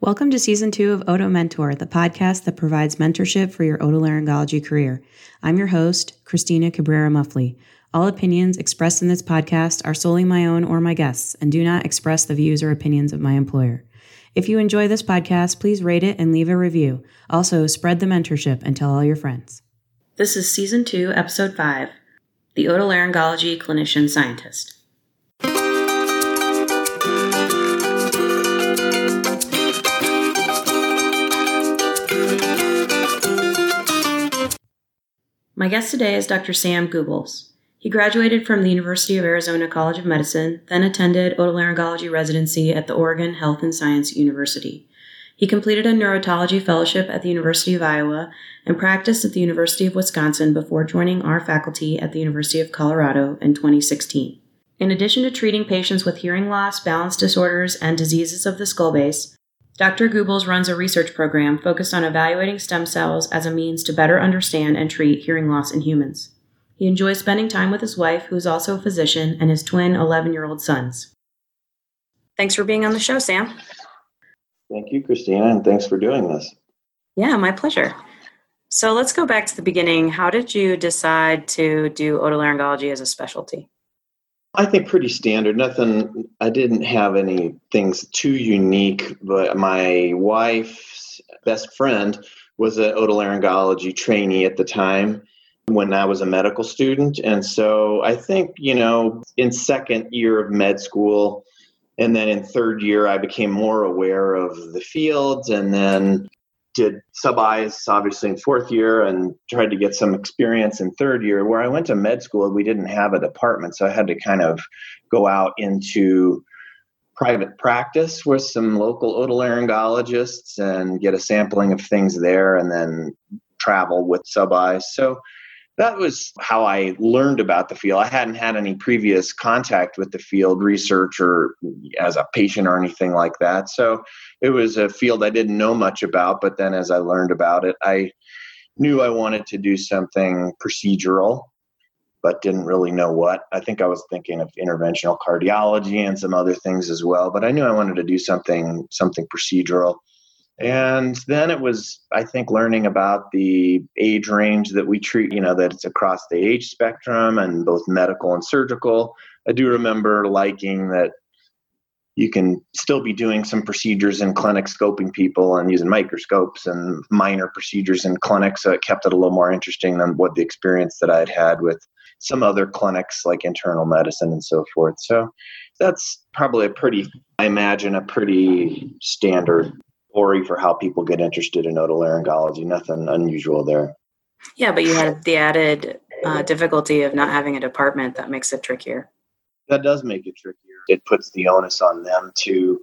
Welcome to season two of Oto Mentor, the podcast that provides mentorship for your otolaryngology career. I'm your host, Christina Cabrera Muffly. All opinions expressed in this podcast are solely my own or my guests and do not express the views or opinions of my employer. If you enjoy this podcast, please rate it and leave a review. Also, spread the mentorship and tell all your friends. This is season two, episode five The Otolaryngology Clinician Scientist. My guest today is Dr. Sam Gubbels. He graduated from the University of Arizona College of Medicine, then attended otolaryngology residency at the Oregon Health and Science University. He completed a neurotology fellowship at the University of Iowa and practiced at the University of Wisconsin before joining our faculty at the University of Colorado in 2016. In addition to treating patients with hearing loss, balance disorders, and diseases of the skull base, Dr. Gubbels runs a research program focused on evaluating stem cells as a means to better understand and treat hearing loss in humans. He enjoys spending time with his wife, who is also a physician, and his twin 11 year old sons. Thanks for being on the show, Sam. Thank you, Christina, and thanks for doing this. Yeah, my pleasure. So let's go back to the beginning. How did you decide to do otolaryngology as a specialty? I think pretty standard. Nothing. I didn't have any things too unique. But my wife's best friend was an otolaryngology trainee at the time when I was a medical student, and so I think you know in second year of med school, and then in third year I became more aware of the fields, and then did sub-Is obviously in fourth year and tried to get some experience in third year. Where I went to med school, we didn't have a department, so I had to kind of go out into private practice with some local otolaryngologists and get a sampling of things there, and then travel with sub-Is So that was how I learned about the field. I hadn't had any previous contact with the field, research or as a patient or anything like that. So it was a field I didn't know much about. But then as I learned about it, I knew I wanted to do something procedural, but didn't really know what. I think I was thinking of interventional cardiology and some other things as well. But I knew I wanted to do something something procedural. And then it was, I think, learning about the age range that we treat, you know, that it's across the age spectrum and both medical and surgical. I do remember liking that you can still be doing some procedures in clinic, scoping people and using microscopes and minor procedures in clinics. So it kept it a little more interesting than what the experience that I'd had with some other clinics like internal medicine and so forth. So that's probably a pretty, I imagine, a pretty standard story for how people get interested in otolaryngology. Nothing unusual there. Yeah, but you had the added uh, difficulty of not having a department that makes it trickier. That does make it trickier. It puts the onus on them to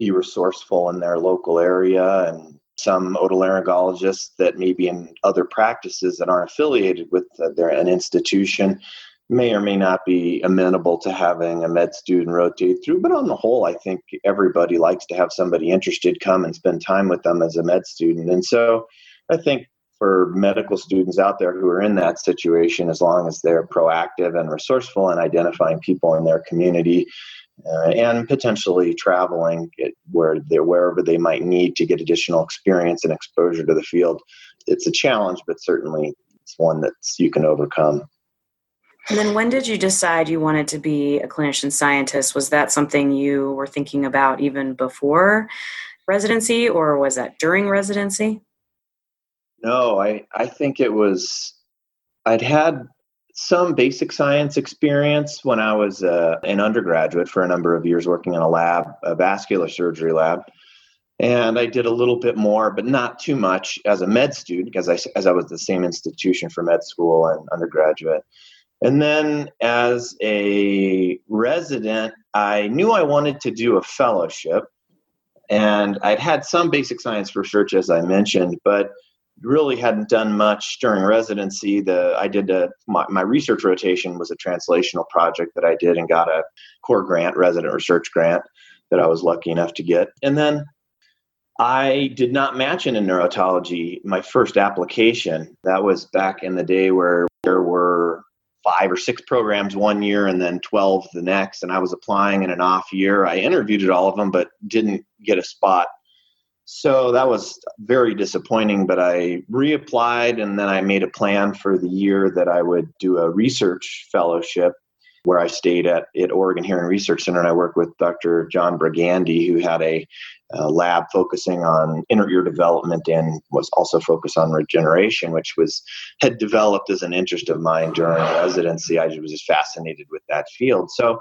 be resourceful in their local area and some otolaryngologists that may be in other practices that aren't affiliated with uh, their an institution may or may not be amenable to having a med student rotate through. But on the whole, I think everybody likes to have somebody interested come and spend time with them as a med student. And so I think for medical students out there who are in that situation, as long as they're proactive and resourceful in identifying people in their community uh, and potentially traveling where they're wherever they might need to get additional experience and exposure to the field, it's a challenge, but certainly it's one that you can overcome. And then when did you decide you wanted to be a clinician scientist? Was that something you were thinking about even before residency or was that during residency? No, I, I think it was, I'd had some basic science experience when I was uh, an undergraduate for a number of years working in a lab, a vascular surgery lab. And I did a little bit more, but not too much as a med student because I, as I was the same institution for med school and undergraduate. And then as a resident, I knew I wanted to do a fellowship. And I'd had some basic science research, as I mentioned, but really hadn't done much during residency. The I did a, my, my research rotation was a translational project that I did and got a core grant, resident research grant that I was lucky enough to get. And then I did not match in neurotology my first application. That was back in the day where there were five or six programs one year and then 12 the next. And I was applying in an off year. I interviewed at all of them, but didn't get a spot So that was very disappointing, but I reapplied and then I made a plan for the year that I would do a research fellowship where I stayed at, at Oregon Hearing Research Center and I worked with Dr. John Brigande, who had a, a lab focusing on inner ear development and was also focused on regeneration, which was had developed as an interest of mine during residency. I was just fascinated with that field. So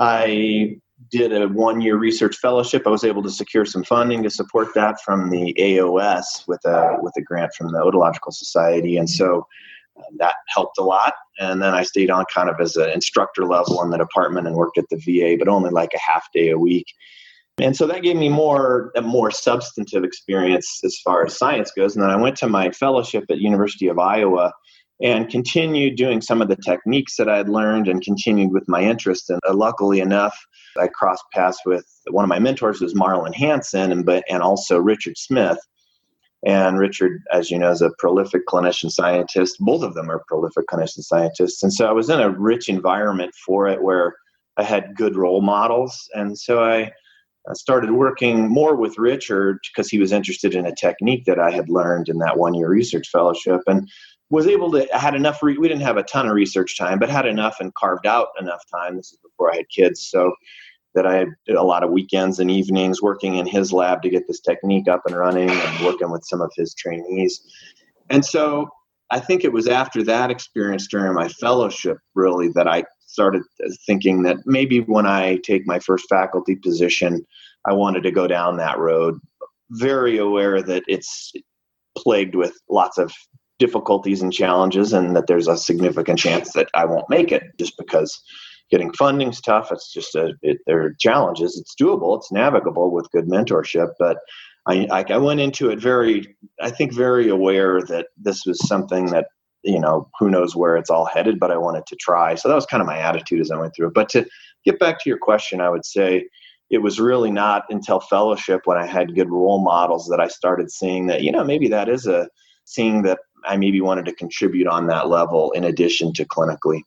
I did a one year research fellowship. I was able to secure some funding to support that from the AOS with a with a grant from the Otological Society, and so that helped a lot. And then I stayed on kind of as an instructor level in the department and worked at the VA, but only like a half day a week. And so that gave me more a more substantive experience as far as science goes. And then I went to my fellowship at University of Iowa and continued doing some of the techniques that I had learned and continued with my interest. And uh, luckily enough, I crossed paths with one of my mentors was Marlan Hansen and but and also Richard Smith. And Richard, as you know, is a prolific clinician scientist. Both of them are prolific clinician scientists. And so I was in a rich environment for it where I had good role models. And so I started working more with Richard because he was interested in a technique that I had learned in that one year research fellowship. And was able to had enough re- we didn't have a ton of research time but had enough and carved out enough time this is before i had kids so that i had a lot of weekends and evenings working in his lab to get this technique up and running and working with some of his trainees. And so i think it was after that experience during my fellowship really that i started thinking that maybe when i take my first faculty position i wanted to go down that road. Very aware that it's plagued with lots of difficulties and challenges, and that there's a significant chance that I won't make it just because getting funding's tough. It's just a it, there are challenges. It's doable. It's navigable with good mentorship, but I, I went into it very, I think, very aware that this was something that you know who knows where it's all headed, but I wanted to try. So that was kind of my attitude as I went through it. But to get back to your question, I would say it was really not until fellowship when I had good role models that I started seeing that you know maybe that is a seeing that I maybe wanted to contribute on that level in addition to clinically.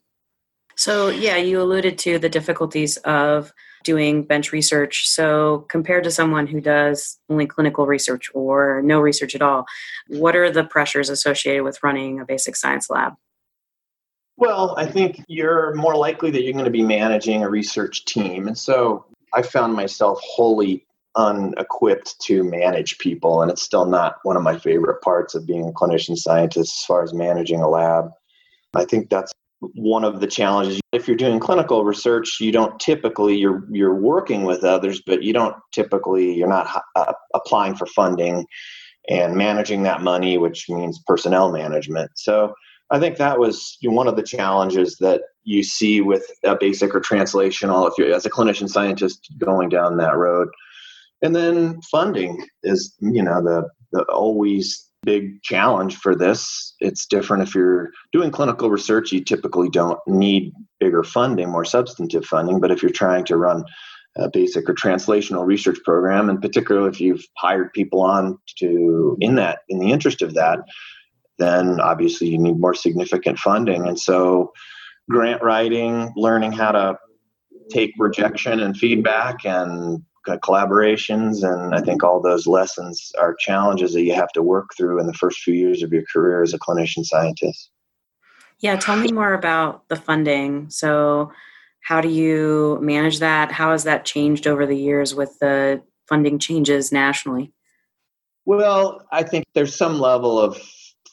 So, yeah, you alluded to the difficulties of doing bench research. So, compared to someone who does only clinical research or no research at all, what are the pressures associated with running a basic science lab? Well, I think you're more likely that you're going to be managing a research team. And so I found myself wholly unequipped to manage people and it's still not one of my favorite parts of being a clinician scientist as far as managing a lab i think that's one of the challenges. If you're doing clinical research you don't typically you're you're working with others but you don't typically you're not uh, applying for funding and managing that money which means personnel management. So i think that was one of the challenges that you see with a basic or translational if you're as a clinician scientist going down that road. And then funding is, you know, the, the always big challenge for this. It's different if you're doing clinical research, you typically don't need bigger funding, more substantive funding. But if you're trying to run a basic or translational research program, and particularly if you've hired people on to in that in the interest of that, then obviously you need more significant funding. And so grant writing, learning how to take rejection and feedback and Uh, collaborations and i think all those lessons are challenges that you have to work through in the first few years of your career as a clinician scientist. Yeah tell me more about the funding. So how do you manage that? How has that changed over the years with the funding changes nationally? Well i think there's some level of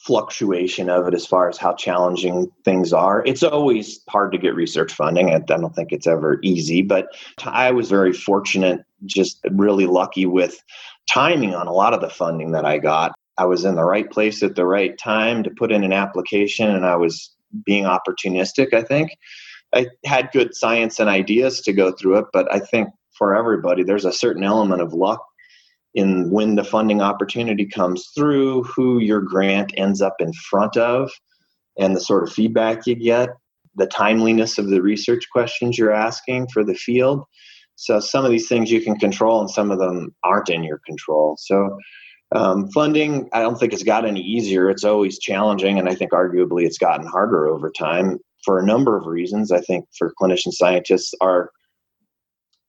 fluctuation of it as far as how challenging things are. It's always hard to get research funding. I don't think it's ever easy, but I was very fortunate, just really lucky with timing on a lot of the funding that I got. I was in the right place at the right time to put in an application, and I was being opportunistic, I think. I had good science and ideas to go through it, but I think for everybody, there's a certain element of luck in when the funding opportunity comes through, who your grant ends up in front of, and the sort of feedback you get, the timeliness of the research questions you're asking for the field. So some of these things you can control, and some of them aren't in your control. So um, funding, I don't think it's got any easier. It's always challenging, and I think arguably it's gotten harder over time for a number of reasons. I think for clinician scientists, our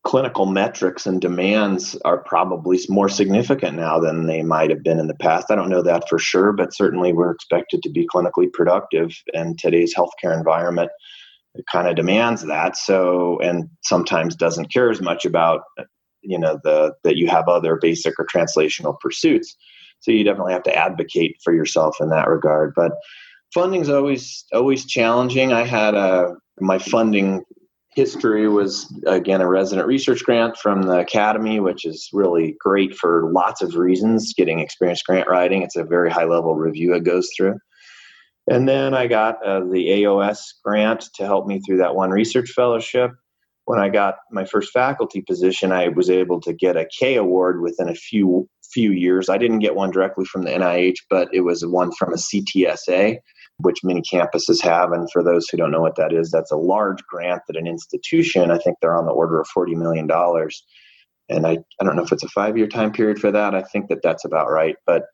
clinical metrics and demands are probably more significant now than they might have been in the past. I don't know that for sure, but certainly we're expected to be clinically productive in today's healthcare environment. Kind of demands that. So, and sometimes doesn't care as much about, uh, you know, the that you have other basic or translational pursuits. So you definitely have to advocate for yourself in that regard. But funding's always always challenging. I had a my funding history was again a resident research grant from the academy which is really great for lots of reasons getting experience grant writing. It's a very high level review it goes through. And then i got uh, the aos grant to help me through that one research fellowship. When i got my first faculty position i was able to get a k award within a few few years. I didn't get one directly from the nih but it was one from a ctsa which many campuses have. And for those who don't know what that is, that's a large grant that an institution, I think they're on the order of $40 million. And I, I don't know if it's a five year time period for that. I think that that's about right. But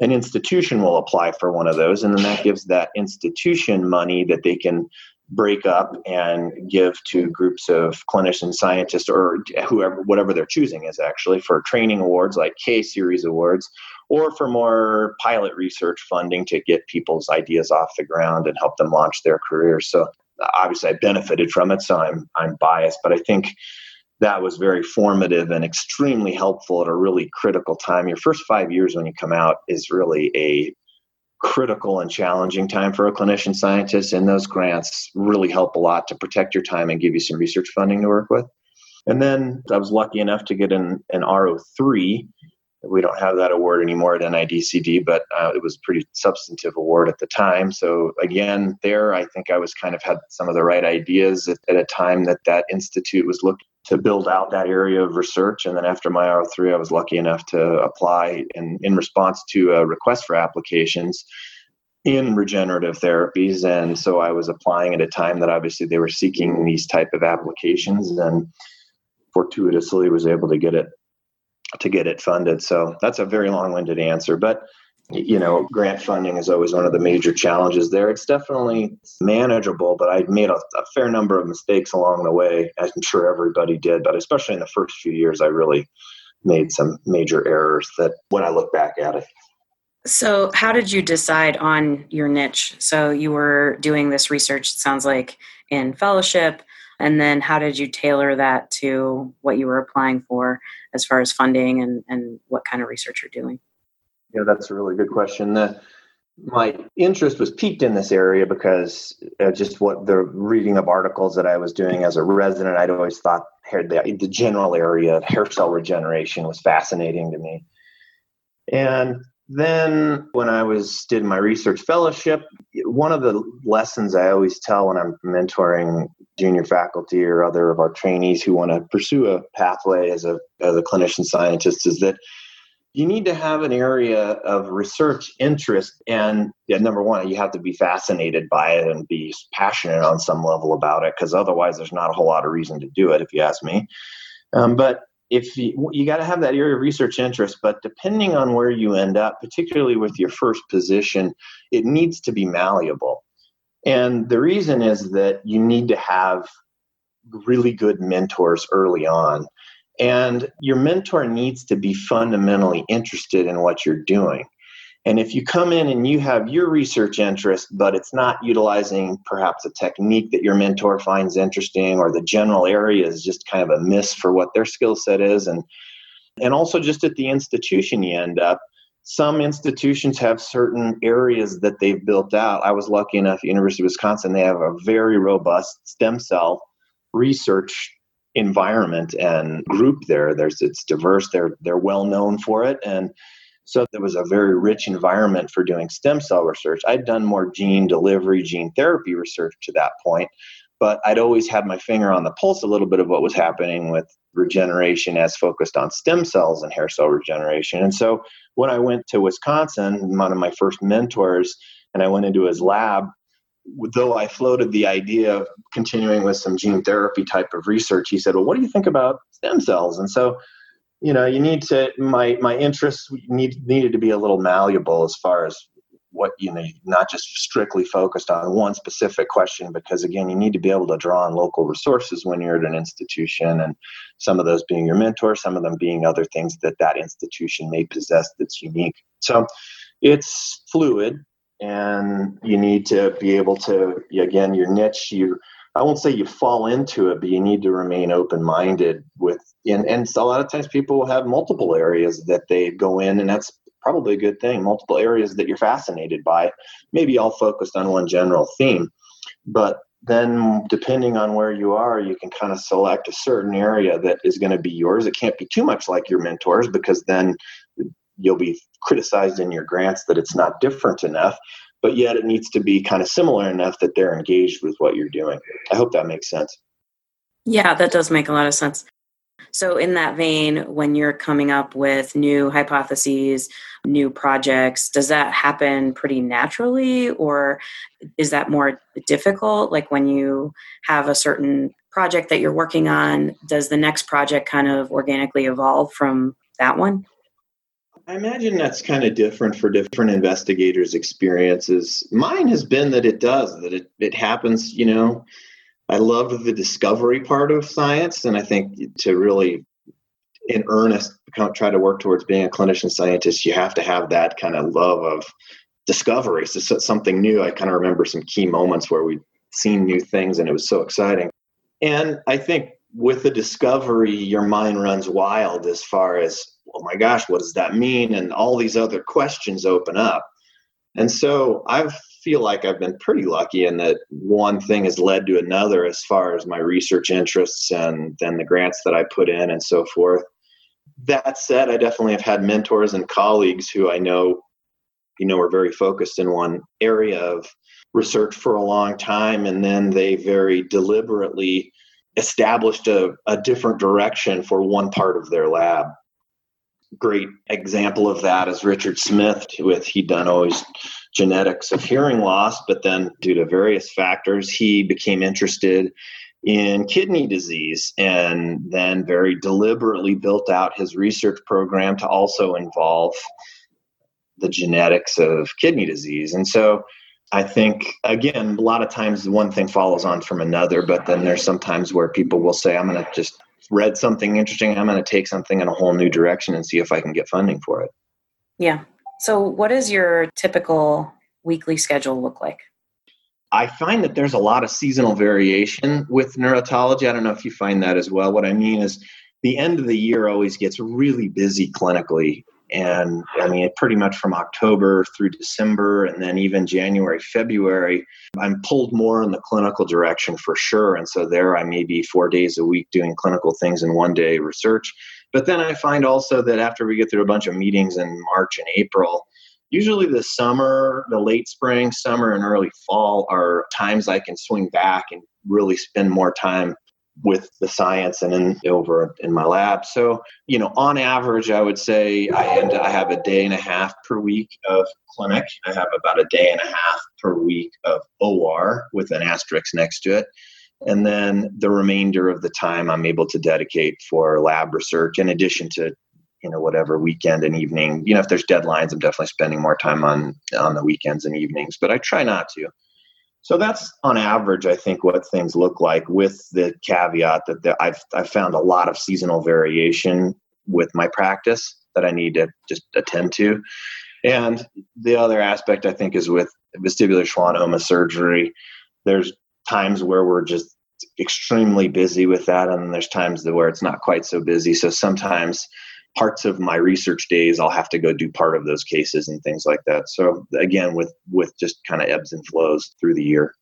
an institution will apply for one of those, and then that gives that institution money that they can break up and give to groups of clinicians, scientists, or whoever, whatever they're choosing is actually for training awards like K series awards, or for more pilot research funding to get people's ideas off the ground and help them launch their careers. So obviously, I benefited from it, so I'm I'm biased, but I think that was very formative and extremely helpful at a really critical time. Your first five years when you come out is really a critical and challenging time for a clinician scientist, and those grants really help a lot to protect your time and give you some research funding to work with. And then I was lucky enough to get an, an R03 we don't have that award anymore at NIDCD, but uh, it was a pretty substantive award at the time. So again, there I think I was kind of had some of the right ideas at, at a time that that institute was looking to build out that area of research. And then after my R3, I was lucky enough to apply in, in response to uh, a request for applications in regenerative therapies. And so I was applying at a time that obviously they were seeking these type of applications and fortuitously was able to get it to get it funded. So that's a very long-winded answer, but you know, grant funding is always one of the major challenges there. It's definitely manageable, but I made a, a, fair number of mistakes along the way. I'm sure everybody did, but especially in the first few years, I really made some major errors that when I look back at it. So, how did you decide on your niche? So, you were doing this research, it sounds like, in fellowship. And then how did you tailor that to what you were applying for as far as funding and, and what kind of research you're doing? Yeah, that's a really good question. The, my interest was piqued in this area because uh, just what the reading of articles that I was doing as a resident, I'd always thought the, the general area of hair cell regeneration was fascinating to me. And then when I was did my research fellowship, one of the lessons I always tell when I'm mentoring junior faculty or other of our trainees who want to pursue a pathway as a as a clinician scientist is that you need to have an area of research interest and yeah, number one you have to be fascinated by it and be passionate on some level about it because otherwise there's not a whole lot of reason to do it if you ask me um, but if you, you got to have that area of research interest but depending on where you end up particularly with your first position it needs to be malleable and the reason is that you need to have really good mentors early on. And your mentor needs to be fundamentally interested in what you're doing. And if you come in and you have your research interest, but it's not utilizing perhaps a technique that your mentor finds interesting, or the general area is just kind of a miss for what their skill set is, and and also just at the institution you end up, some institutions have certain areas that they've built out. I was lucky enough, University of Wisconsin, they have a very robust stem cell research environment and group there. There's it's diverse. They're they're well known for it, and so there was a very rich environment for doing stem cell research. I'd done more gene delivery, gene therapy research to that point, but I'd always had my finger on the pulse a little bit of what was happening with regeneration as focused on stem cells and hair cell regeneration. And so when I went to Wisconsin, one of my first mentors, and I went into his lab, though I floated the idea of continuing with some gene therapy type of research, he said, Well, what do you think about stem cells? And so, you know, you need to my my interests need needed to be a little malleable as far as what you know not just strictly focused on one specific question because again you need to be able to draw on local resources when you're at an institution and some of those being your mentor some of them being other things that that institution may possess that's unique so it's fluid and you need to be able to again your niche you i won't say you fall into it but you need to remain open-minded with and, and a lot of times people have multiple areas that they go in and that's probably a good thing. Multiple areas that you're fascinated by, maybe all focused on one general theme. But then, depending on where you are, you can kind of select a certain area that is going to be yours. It can't be too much like your mentors because then you'll be criticized in your grants that it's not different enough. But yet, it needs to be kind of similar enough that they're engaged with what you're doing. I hope that makes sense. Yeah, that does make a lot of sense. So, in that vein, when you're coming up with new hypotheses, new projects, does that happen pretty naturally or is that more difficult? Like when you have a certain project that you're working on, does the next project kind of organically evolve from that one? I imagine that's kind of different for different investigators' experiences. Mine has been that it does, that it, it happens, you know, I loved the discovery part of science, and I think to really, in earnest, try to work towards being a clinician scientist, you have to have that kind of love of discovery. So something new. I kind of remember some key moments where we'd seen new things, and it was so exciting. And I think with the discovery, your mind runs wild as far as, oh my gosh, what does that mean? And all these other questions open up. And so I've feel like I've been pretty lucky in that one thing has led to another as far as my research interests and then the grants that I put in and so forth. That said, I definitely have had mentors and colleagues who I know, you know, are very focused in one area of research for a long time, and then they very deliberately established a, a different direction for one part of their lab great example of that is Richard Smith with he'd done always genetics of hearing loss, but then due to various factors, he became interested in kidney disease and then very deliberately built out his research program to also involve the genetics of kidney disease. And so I think, again, a lot of times one thing follows on from another, but then there's sometimes where people will say, I'm going to just read something interesting, I'm going to take something in a whole new direction and see if I can get funding for it. Yeah. So, what does your typical weekly schedule look like? I find that there's a lot of seasonal variation with neurotology. I don't know if you find that as well. What I mean is, the end of the year always gets really busy clinically. And I mean, pretty much from October through December, and then even January, February, I'm pulled more in the clinical direction for sure. And so there I may be four days a week doing clinical things and one day research. But then I find also that after we get through a bunch of meetings in March and April, usually the summer, the late spring, summer, and early fall are times I can swing back and really spend more time with the science and in over in my lab. So, you know, on average, I would say I end I have a day and a half per week of clinic. I have about a day and a half per week of OR with an asterisk next to it. And then the remainder of the time I'm able to dedicate for lab research in addition to you know whatever weekend and evening you know if there's deadlines i'm definitely spending more time on on the weekends and evenings but i try not to so that's on average i think what things look like with the caveat that the, i've i've found a lot of seasonal variation with my practice that i need to just attend to. And the other aspect i think is with vestibular schwannoma surgery there's times where we're just extremely busy with that and there's times where it's not quite so busy. So sometimes parts of my research days i'll have to go do part of those cases and things like that. So again with with just kind of ebbs and flows through the year.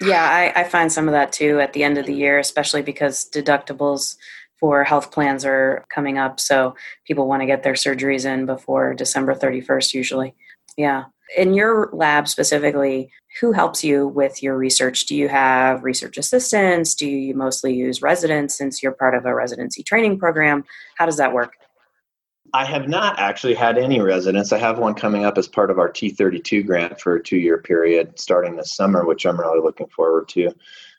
Yeah I, I find some of that too at the end of the year especially because deductibles for health plans are coming up. So people want to get their surgeries in before december 31st usually. Yeah. In your lab specifically who helps you with your research? Do you have research assistants? Do you mostly use residents since you're part of a residency training program? How does that work I have not actually had any residents. I have one coming up as part of our T32 grant for a two year period starting this summer, which I'm really looking forward to.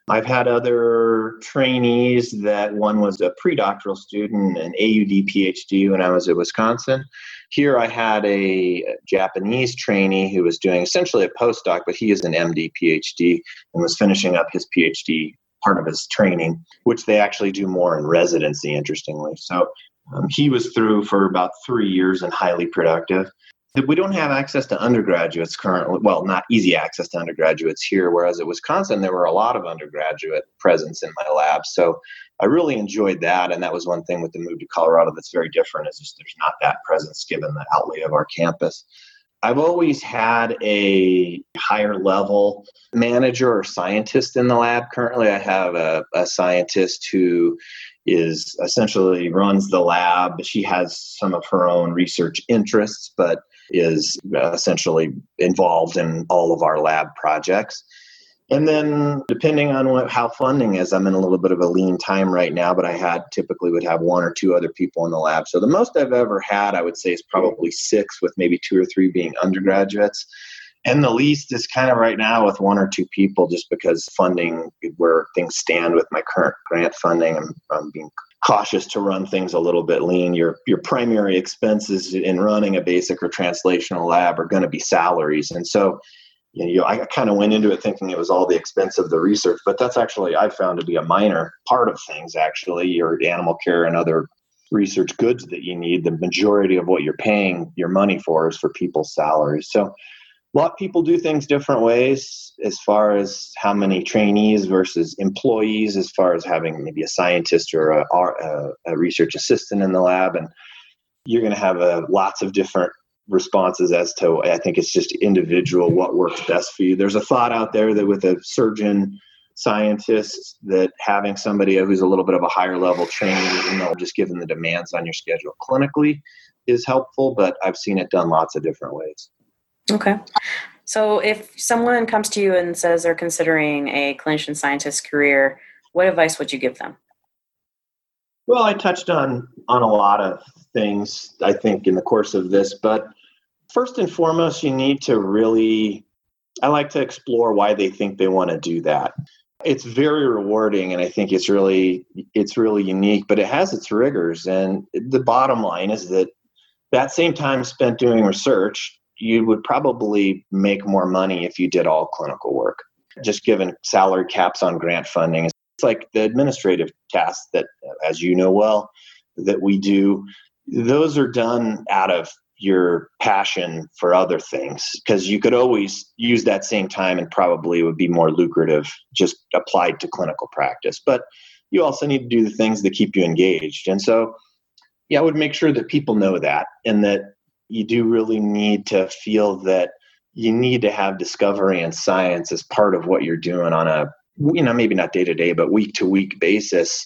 I've had other trainees that one was a pre-doctoral student, an AUD PhD when I was at Wisconsin. Here I had a Japanese trainee who was doing essentially a postdoc, but he is an MD PhD and was finishing up his PhD part of his training, which they actually do more in residency, interestingly. So um, he was through for about three years and highly productive. We don't have access to undergraduates currently. Well, not easy access to undergraduates here, whereas at Wisconsin, there were a lot of undergraduate presence in my lab. So I really enjoyed that. And that was one thing with the move to Colorado that's very different is just there's not that presence given the outlay of our campus. I've always had a higher level manager or scientist in the lab. Currently, I have a, a scientist who is essentially runs the lab. She has some of her own research interests, but is essentially involved in all of our lab projects. And then, depending on what, how funding is, I'm in a little bit of a lean time right now, but I had typically would have one or two other people in the lab. So the most I've ever had, I would say, is probably six, with maybe two or three being undergraduates. And the least is kind of right now with one or two people, just because funding, where things stand with my current grant funding, I'm, I'm being cautious to run things a little bit lean. Your your primary expenses in running a basic or translational lab are going to be salaries, and so you know, I kind of went into it thinking it was all the expense of the research, but that's actually I found to be a minor part of things. Actually, your animal care and other research goods that you need, the majority of what you're paying your money for is for people's salaries. So a lot of people do things different ways as far as how many trainees versus employees as far as having maybe a scientist or a, a, a research assistant in the lab. And you're going to have uh, lots of different responses as to i think it's just individual what works best for you. There's a thought out there that with a surgeon scientist that having somebody who's a little bit of a higher level training you know just given the demands on your schedule clinically is helpful but i've seen it done lots of different ways Okay. So if someone comes to you and says they're considering a clinician scientist career, what advice would you give them? Well, I touched on on a lot of things I think in the course of this, but first and foremost, you need to really I like to explore why they think they want to do that. It's very rewarding and I think it's really it's really unique, but it has its rigors and the bottom line is that that same time spent doing research you would probably make more money if you did all clinical work. Just given salary caps on grant funding, it's like the administrative tasks that, as you know well, that we do. Those are done out of your passion for other things because you could always use that same time and probably would be more lucrative just applied to clinical practice. But you also need to do the things that keep you engaged. And so, yeah, I would make sure that people know that and that you do really need to feel that you need to have discovery and science as part of what you're doing on a you know maybe not day to day but week to week basis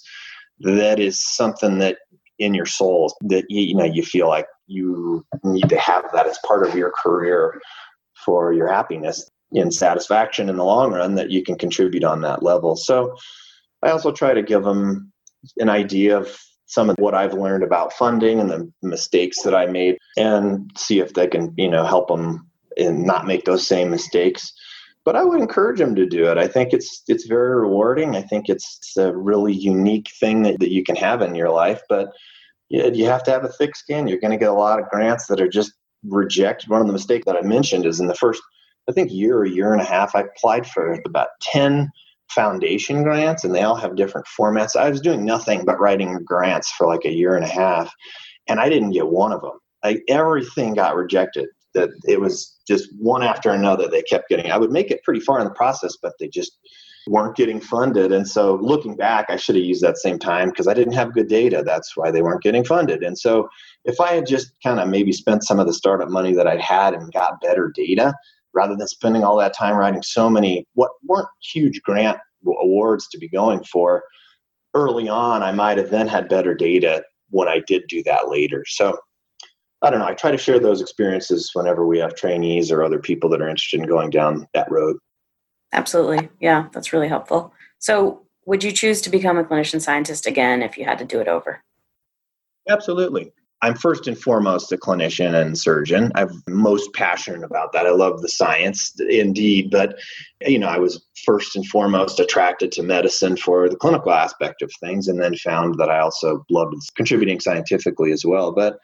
that is something that in your soul that you, you know you feel like you need to have that as part of your career for your happiness and satisfaction in the long run that you can contribute on that level. So i also try to give them an idea of some of what I've learned about funding and the mistakes that I made and see if they can, you know, help them and not make those same mistakes. But I would encourage them to do it. I think it's it's very rewarding. I think it's a really unique thing that, that you can have in your life. But you, you have to have a thick skin. You're going to get a lot of grants that are just rejected. One of the mistakes that I mentioned is in the first, I think, year or year and a half, I applied for about 10 foundation grants and they all have different formats. I was doing nothing but writing grants for like a year and a half and I didn't get one of them. Like everything got rejected. That it was just one after another they kept getting. I would make it pretty far in the process, but they just weren't getting funded. And so looking back, I should have used that same time because I didn't have good data. That's why they weren't getting funded. And so if I had just kind of maybe spent some of the startup money that I'd had and got better data, rather than spending all that time writing so many what weren't huge grant awards to be going for early on i might have then had better data when i did do that later. So i don't know i try to share those experiences whenever we have trainees or other people that are interested in going down that road. Absolutely. Yeah that's really helpful. So would you choose to become a clinician scientist again if you had to do it over? Absolutely I'm first and foremost a clinician and surgeon. I'm most passionate about that. I love the science indeed, but you know, I was first and foremost attracted to medicine for the clinical aspect of things and then found that I also loved contributing scientifically as well. But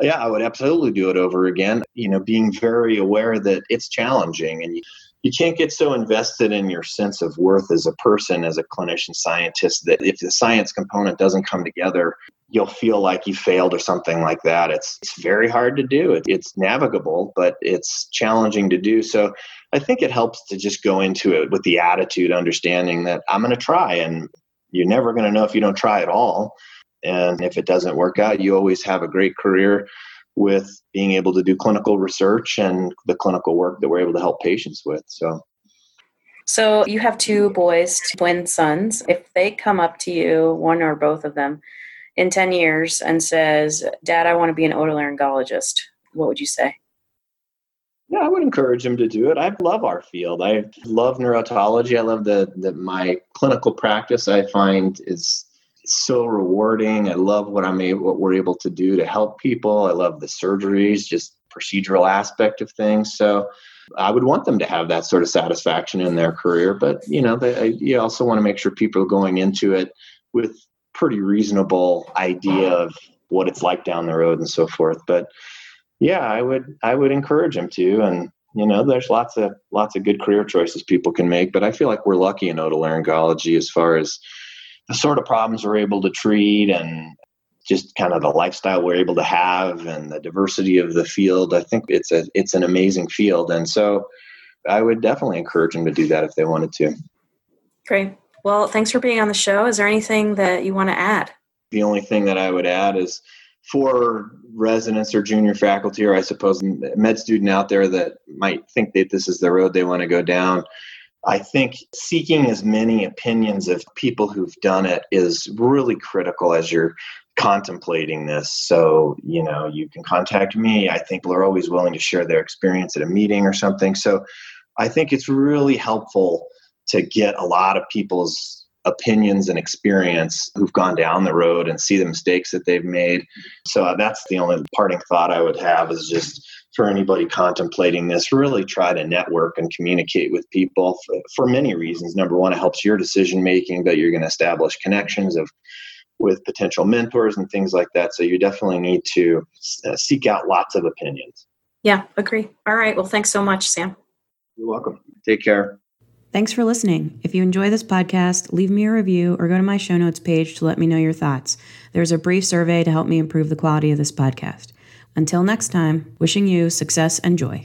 yeah, I would absolutely do it over again. You know, being very aware that it's challenging and you, you can't get so invested in your sense of worth as a person, as a clinician scientist, that if the science component doesn't come together, you'll feel like you failed or something like that. It's it's very hard to do. It, it's navigable, but it's challenging to do. So I think it helps to just go into it with the attitude, understanding that I'm going to try, and you're never going to know if you don't try at all. And if it doesn't work out, you always have a great career with being able to do clinical research and the clinical work that we're able to help patients with. So so you have two boys, twin sons. If they come up to you, one or both of them, in 10 years and says, Dad, I want to be an otolaryngologist, what would you say? Yeah, I would encourage them to do it. I love our field. I love neurotology. I love the, the my clinical practice. I find is so rewarding. I love what I'm able, what we're able to do to help people. I love the surgeries, just procedural aspect of things. So I would want them to have that sort of satisfaction in their career. But you know, they, you also want to make sure people are going into it with pretty reasonable idea of what it's like down the road and so forth. But yeah, I would I would encourage them to. And you know, there's lots of lots of good career choices people can make. But I feel like we're lucky in otolaryngology as far as the sort of problems we're able to treat and just kind of the lifestyle we're able to have and the diversity of the field. I think it's a it's an amazing field. And so I would definitely encourage them to do that if they wanted to. Great. Well, thanks for being on the show. Is there anything that you want to add? The only thing that I would add is for residents or junior faculty, or I suppose med student out there that might think that this is the road they want to go down. I think seeking as many opinions of people who've done it is really critical as you're contemplating this. So, you know, you can contact me. I think people are always willing to share their experience at a meeting or something. So, I think it's really helpful to get a lot of people's opinions and experience who've gone down the road and see the mistakes that they've made. So uh, that's the only parting thought I would have is just for anybody contemplating this, really try to network and communicate with people for, for many reasons. Number one, it helps your decision making, but you're going to establish connections of with potential mentors and things like that. So you definitely need to uh, seek out lots of opinions. Yeah, agree. All right. Well, thanks so much, Sam. You're welcome. Take care. Thanks for listening. If you enjoy this podcast, leave me a review or go to my show notes page to let me know your thoughts. There's a brief survey to help me improve the quality of this podcast. Until next time, wishing you success and joy.